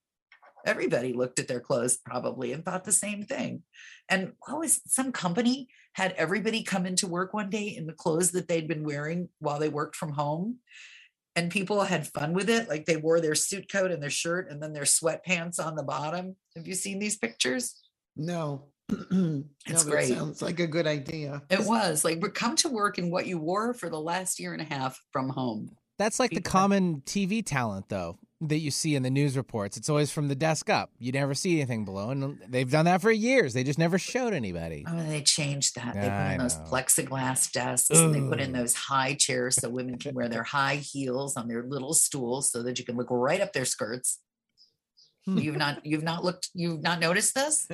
Everybody looked at their clothes probably and thought the same thing. And what was some company had everybody come into work one day in the clothes that they'd been wearing while they worked from home. And people had fun with it. Like they wore their suit coat and their shirt and then their sweatpants on the bottom. Have you seen these pictures? No. no, It's but great. Sounds like a good idea. It was like, but come to work in what you wore for the last year and a half from home. That's like the common TV talent, though, that you see in the news reports. It's always from the desk up. You never see anything below, and they've done that for years. They just never showed anybody. Oh, they changed that. They put in those plexiglass desks. and They put in those high chairs so women can wear their high heels on their little stools so that you can look right up their skirts. Hmm. You've not you've not looked you've not noticed this?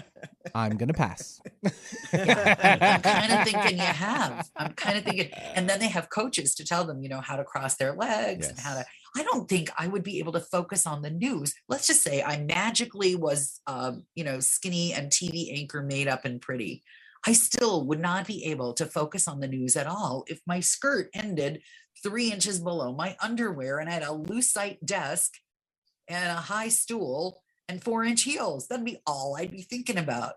I'm gonna pass. I'm kind of thinking you have. I'm kind of thinking, and then they have coaches to tell them, you know, how to cross their legs and how to. I don't think I would be able to focus on the news. Let's just say I magically was, um, you know, skinny and TV anchor made up and pretty. I still would not be able to focus on the news at all if my skirt ended three inches below my underwear and I had a lucite desk and a high stool and four inch heels. That'd be all I'd be thinking about.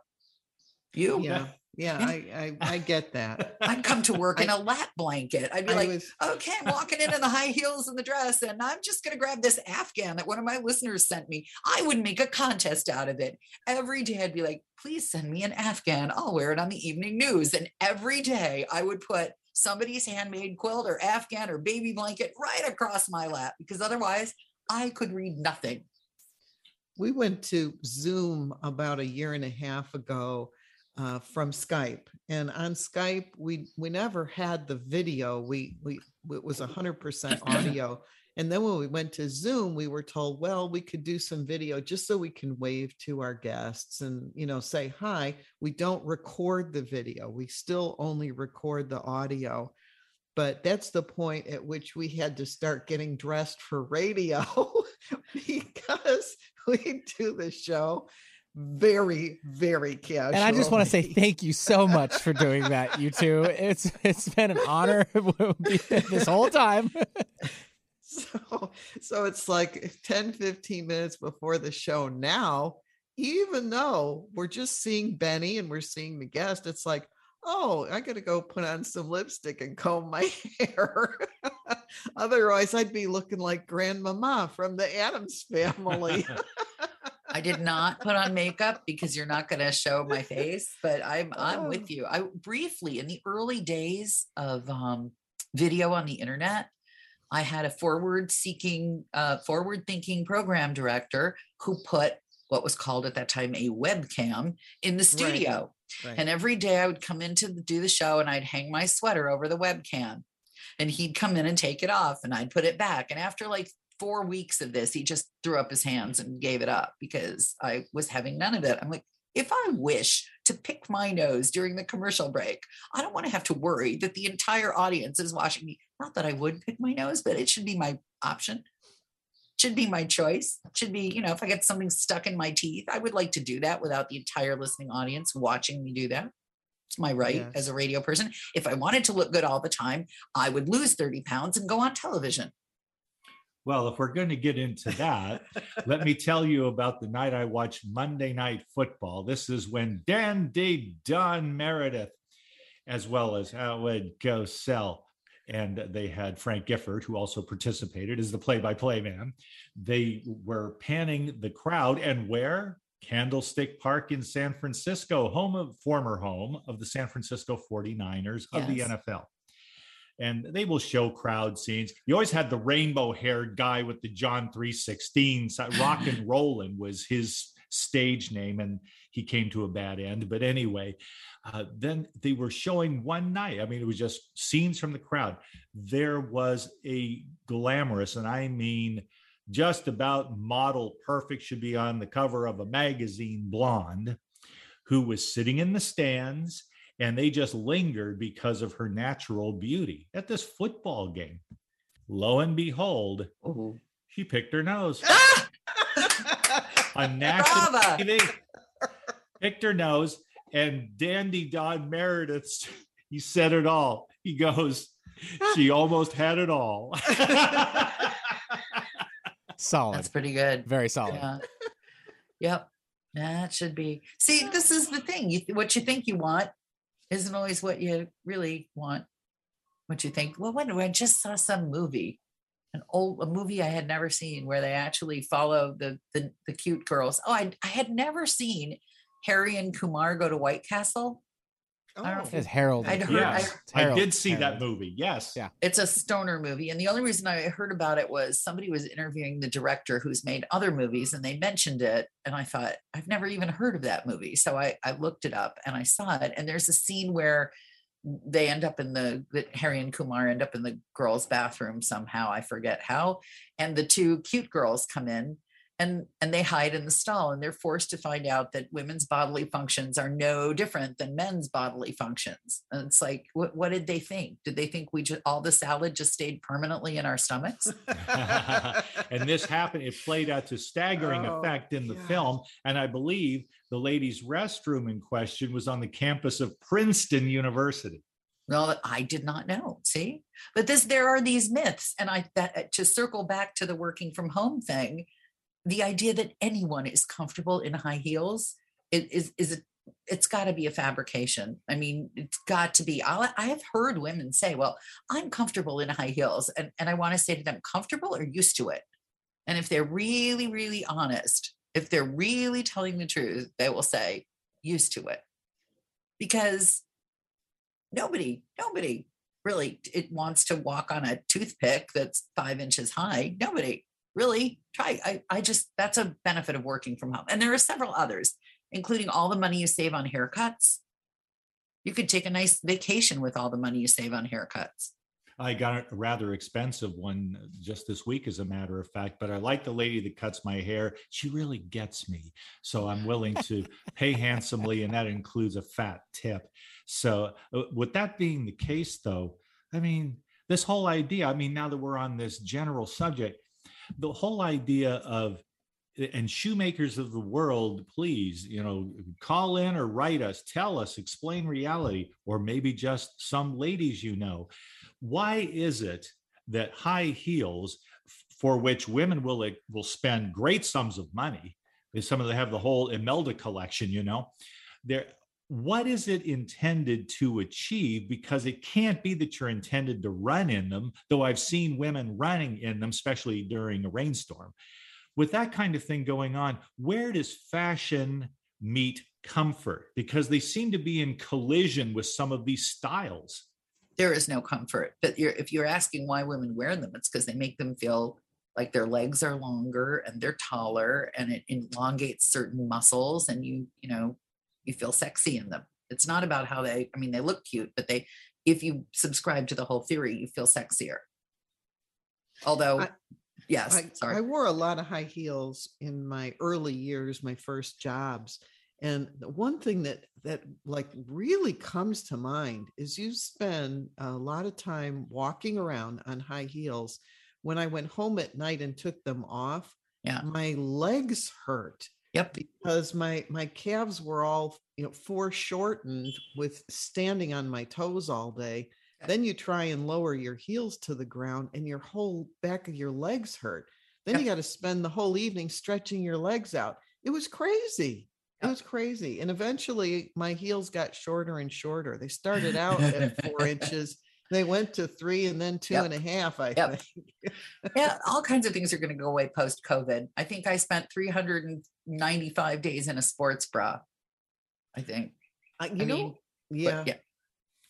You? Yeah, yeah, I, I, I get that. I'd come to work in a lap blanket. I'd be I like, was- okay, I'm walking in in the high heels and the dress, and I'm just going to grab this Afghan that one of my listeners sent me. I would make a contest out of it. Every day I'd be like, please send me an Afghan. I'll wear it on the evening news. And every day I would put somebody's handmade quilt or Afghan or baby blanket right across my lap because otherwise I could read nothing. We went to Zoom about a year and a half ago uh, from Skype, and on Skype we we never had the video. We we it was hundred percent audio. And then when we went to Zoom, we were told, well, we could do some video just so we can wave to our guests and you know say hi. We don't record the video. We still only record the audio. But that's the point at which we had to start getting dressed for radio because we do the show very, very casual. And I just want to say thank you so much for doing that, you two. It's it's been an honor this whole time. so so it's like 10 15 minutes before the show now even though we're just seeing benny and we're seeing the guest it's like oh i gotta go put on some lipstick and comb my hair otherwise i'd be looking like grandmama from the addams family I did not put on makeup because you're not going to show my face, but I'm I'm Oh. with you. I briefly in the early days of um, video on the internet, I had a forward seeking, uh, forward thinking program director who put what was called at that time a webcam in the studio. Right. And every day I would come in to do the show and I'd hang my sweater over the webcam. And he'd come in and take it off and I'd put it back. And after like four weeks of this, he just threw up his hands and gave it up because I was having none of it. I'm like, if I wish to pick my nose during the commercial break, I don't want to have to worry that the entire audience is watching me. Not that I would pick my nose, but it should be my option. Should be my choice. Should be, you know, if I get something stuck in my teeth, I would like to do that without the entire listening audience watching me do that. It's my right Yes. as a radio person. If I wanted to look good all the time, I would lose 30 pounds and go on television. Well, if we're going to get into that, let me tell you about the night I watched Monday Night Football. This is when Dandy Don Meredith, as well as Howard Cosell, and they had Frank Gifford, who also participated as the play-by-play man. They were panning the crowd, and where? Candlestick Park in San Francisco, home of former home of the San Francisco 49ers of the NFL and they will show crowd scenes. You always had the rainbow haired guy with the John 316. Rock and Rollin' was his stage name, and he came to a bad end. But anyway, uh, then they were showing one night. I mean, it was just scenes from the crowd. There was a glamorous, and I mean, just about model perfect, should be on the cover of a magazine, blonde, who was sitting in the stands and they just lingered because of her natural beauty at this football game. Lo and behold, Ooh. she picked her nose on national Brava. TV. Picked her nose, and Dandy Don Meredith, he said it all. He goes, she almost had it all. Solid. That's pretty good. Very solid. Yeah. Yep. That should be. See, this is the thing. You, what you think you want isn't always what you really want. What you think. Well, when I just saw some movie, an old a movie I had never seen, where they actually follow the the, the cute girls. Oh, I I had never seen Harry and Kumar go to White Castle. Oh. I don't know if It's Harold. I'd heard- yes, I Harold. did see that movie. Yes. Yeah. It's a stoner movie. And the only reason I heard about it was somebody was interviewing the director who's made other movies and they mentioned it. And I thought, I've never even heard of that movie. So I, I looked it up and I saw it. And there's a scene where they end up in the, that Harry and Kumar end up in the girls' bathroom somehow. I forget how. And the two cute girls come in and and they hide in the stall and they're forced to find out that women's bodily functions are no different than men's bodily functions and it's like what, what did they think did they think we just all the salad just stayed permanently in our stomachs and this happened, it played out to staggering Oh, effect in the gosh. film. And I believe the ladies' restroom in question was on the campus of Princeton University. well, i did not know see but this there are these myths and i that to circle back to the working from home thing the idea that anyone is comfortable in high heels is is, is it's got to be a fabrication. I mean, it's got to be. I'll, I have heard women say, "Well, I'm comfortable in high heels," and and I want to say to them, "Comfortable or used to it?" And if they're really, really honest, if they're really telling the truth, they will say, "Used to it," because nobody, nobody really it wants to walk on a toothpick that's five inches high. Nobody really try. I, I just that's a benefit of working from home. And there are several others, including all the money you save on haircuts. You could take a nice vacation with all the money you save on haircuts. I got a rather expensive one just this week, as a matter of fact. But I like the lady that cuts my hair. She really gets me. So I'm willing to pay handsomely, and that includes a fat tip. So, uh, with that being the case, though, I mean, this whole idea, I mean, now that we're on this general subject, the whole idea of and shoemakers of the world, please, you know, call in or write us, tell us, explain reality, or maybe just some ladies you know. Why is it that high heels, for which women will will spend great sums of money, some of them have the whole Imelda collection, you know, there. What is it intended to achieve? Because it can't be that you're intended to run in them, though I've seen women running in them, especially during a rainstorm with that kind of thing going on, where does fashion meet comfort? Because they seem to be in collision with some of these styles. There is no comfort. But you're, if you're asking why women wear them, it's because they make them feel like their legs are longer and they're taller and it elongates certain muscles and you, you know, you feel sexy in them. It's not about how they, I mean, they look cute, but they, if you subscribe to the whole theory, you feel sexier. Although, I- yes, I, sorry. I wore a lot of high heels in my early years, my first jobs. And the one thing that that like really comes to mind is you spend a lot of time walking around on high heels. When I went home at night and took them off, Yeah. my legs hurt Yep. because my my calves were all you know foreshortened with standing on my toes all day. Then you try and lower your heels to the ground and your whole back of your legs hurt. Then you got to spend the whole evening stretching your legs out. It was crazy. It was crazy. And eventually my heels got shorter and shorter. They started out at four inches they went to three and then two Yep. and a half i Yep. think yeah, all kinds of things are going to go away post COVID. I think I spent 395 days in a sports bra. I think. Uh, you I know mean, yeah yeah.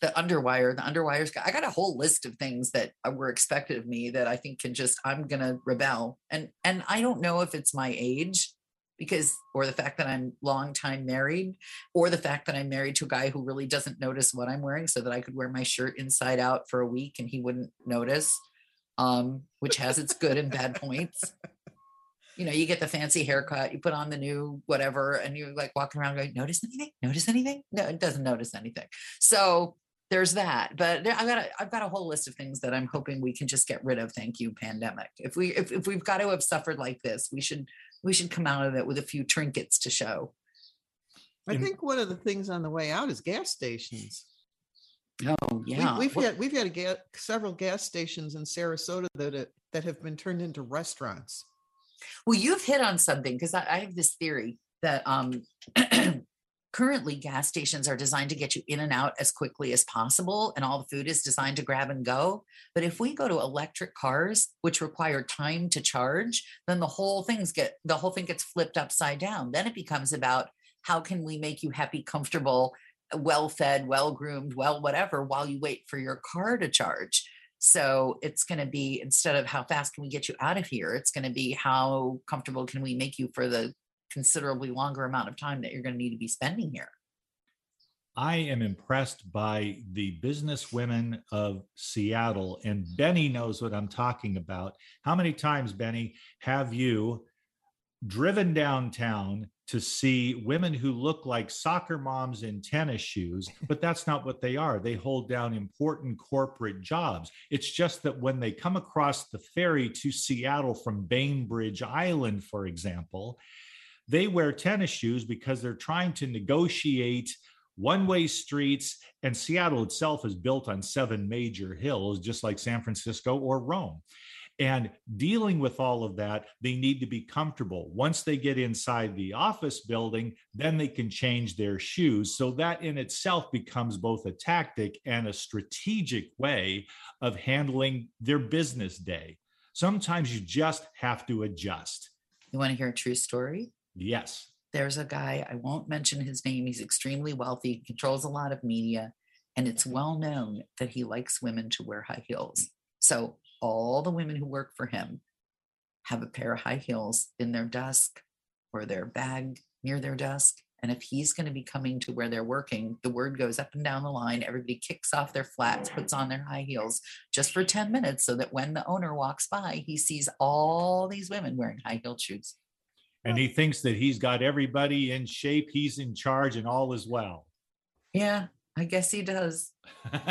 The underwire, the underwires. I got a whole list of things that uh, were expected of me that I think can just I'm gonna rebel. And and I don't know if it's my age because or the fact that I'm long time married or the fact that I'm married to a guy who really doesn't notice what I'm wearing so that I could wear my shirt inside out for a week and he wouldn't notice. Um, which has its good and bad points. you know, you get the fancy haircut, you put on the new whatever, and you're like walking around going, notice anything? Notice anything? No, it doesn't notice anything. So there's that. But I've got a, I've got a whole list of things that I'm hoping we can just get rid of. Thank you, pandemic. If we if, if we've got to have suffered like this, we should we should come out of it with a few trinkets to show. I think one of the things on the way out is gas stations. Oh We- yeah. We've Well, had, we've had a ga- several gas stations in Sarasota that, it- that have been turned into restaurants. Well, you've hit on something because I, I have this theory that um, currently gas stations are designed to get you in and out as quickly as possible, and all the food is designed to grab and go. But if we go to electric cars, which require time to charge, then the whole things get the whole thing gets flipped upside down. Then it becomes about how can we make you happy, comfortable, well fed, well groomed, well whatever, while you wait for your car to charge. So it's going to be instead of how fast can we get you out of here, it's going to be how comfortable can we make you for the considerably longer amount of time that you're going to need to be spending here. I am impressed by the business women of Seattle, and Benny knows what I'm talking about. How many times, Benny, have you driven downtown to see women who look like soccer moms in tennis shoes? But that's not what they are. They hold down important corporate jobs. It's just that when they come across the ferry to Seattle from Bainbridge Island, for example, they wear tennis shoes because they're trying to negotiate one way streets. And Seattle itself is built on seven major hills, just like San Francisco or Rome. And dealing with all of that, they need to be comfortable. Once they get inside the office building, then they can change their shoes. So that in itself becomes both a tactic and a strategic way of handling their business day. Sometimes you just have to adjust. You want to hear a true story? Yes. There's a guy, I won't mention his name. He's extremely wealthy, controls a lot of media, and it's mm-hmm. well known that he likes women to wear high heels. So all the women who work for him have a pair of high heels in their desk or their bag near their desk. And if he's going to be coming to where they're working, the word goes up and down the line. Everybody kicks off their flats, puts on their high heels just for 10 minutes so that when the owner walks by, he sees all these women wearing high heeled shoes. And he thinks that he's got everybody in shape, he's in charge, and all is well. Yeah, I guess he does.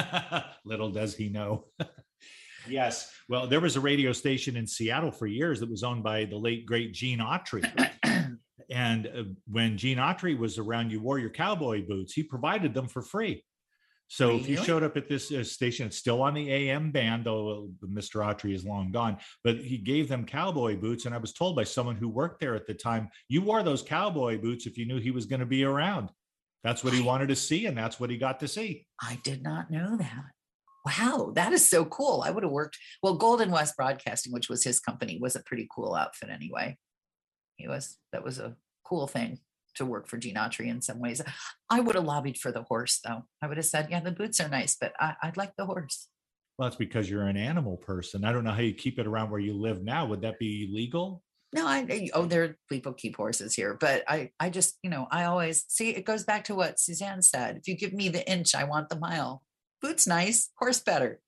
Little does he know. yes. Well, there was a radio station in Seattle for years that was owned by the late, great Gene Autry. and uh, when Gene Autry was around, you wore your cowboy boots. He provided them for free. So if you showed up at this uh, station, it's still on the AM band, though uh, Mr. Autry is long gone, but he gave them cowboy boots. And I was told by someone who worked there at the time, you wore those cowboy boots if you knew he was going to be around. That's what he wanted to see, and that's what he got to see. I did not know that. Wow, that is so cool. I would have worked. Well, Golden West Broadcasting, which was his company, was a pretty cool outfit anyway. He was, that was a cool thing to work for Gene Autry in some ways. I would have lobbied for the horse, though. I would have said, yeah, the boots are nice, but I, I'd like the horse. Well, that's because you're an animal person. I don't know how you keep it around where you live now. Would that be legal? No, I I- oh, there are people keep horses here, but I I just you know I always see it goes back to what Suzanne said. If you give me the inch, I want the mile. Boots nice, horse better.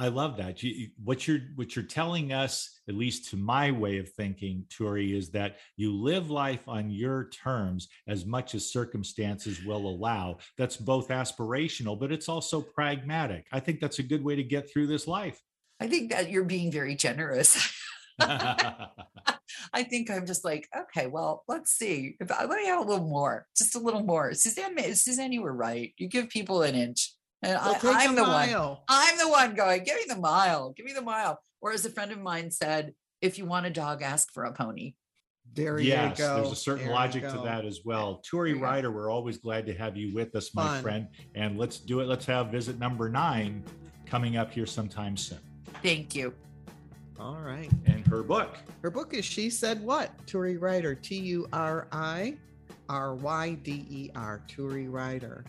I love that. You, what you're what you're telling us, at least to my way of thinking, Turi, is that you live life on your terms as much as circumstances will allow. That's both aspirational, but it's also pragmatic. I think that's a good way to get through this life. I think that you're being very generous. I think I'm just like, okay, well, let's see. If I let me have a little more, just a little more. Suzanne, Suzanne, you were right. You give people an inch, and Well, I, take I'm a the one. I'm the one going, give me the mile, give me the mile. Or as a friend of mine said, if you want a dog, ask for a pony. There yes, you go. there's a certain There logic to that as well. Turi you. Ryder, we're always glad to have you with us, my Fun. friend. And let's do it. Let's have visit number nine coming up here sometime soon. Thank you. All right. And her book. Her book is She Said What? Turi Ryder, T U R I R Y D E R, Turi Ryder.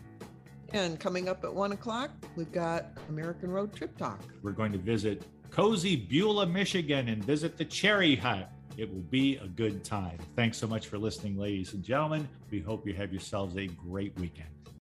And coming up at one o'clock, we've got American Road Trip Talk. We're going to visit cozy Beulah, Michigan, and visit the Cherry Hut. It will be a good time. Thanks so much for listening, ladies and gentlemen. We hope you have yourselves a great weekend.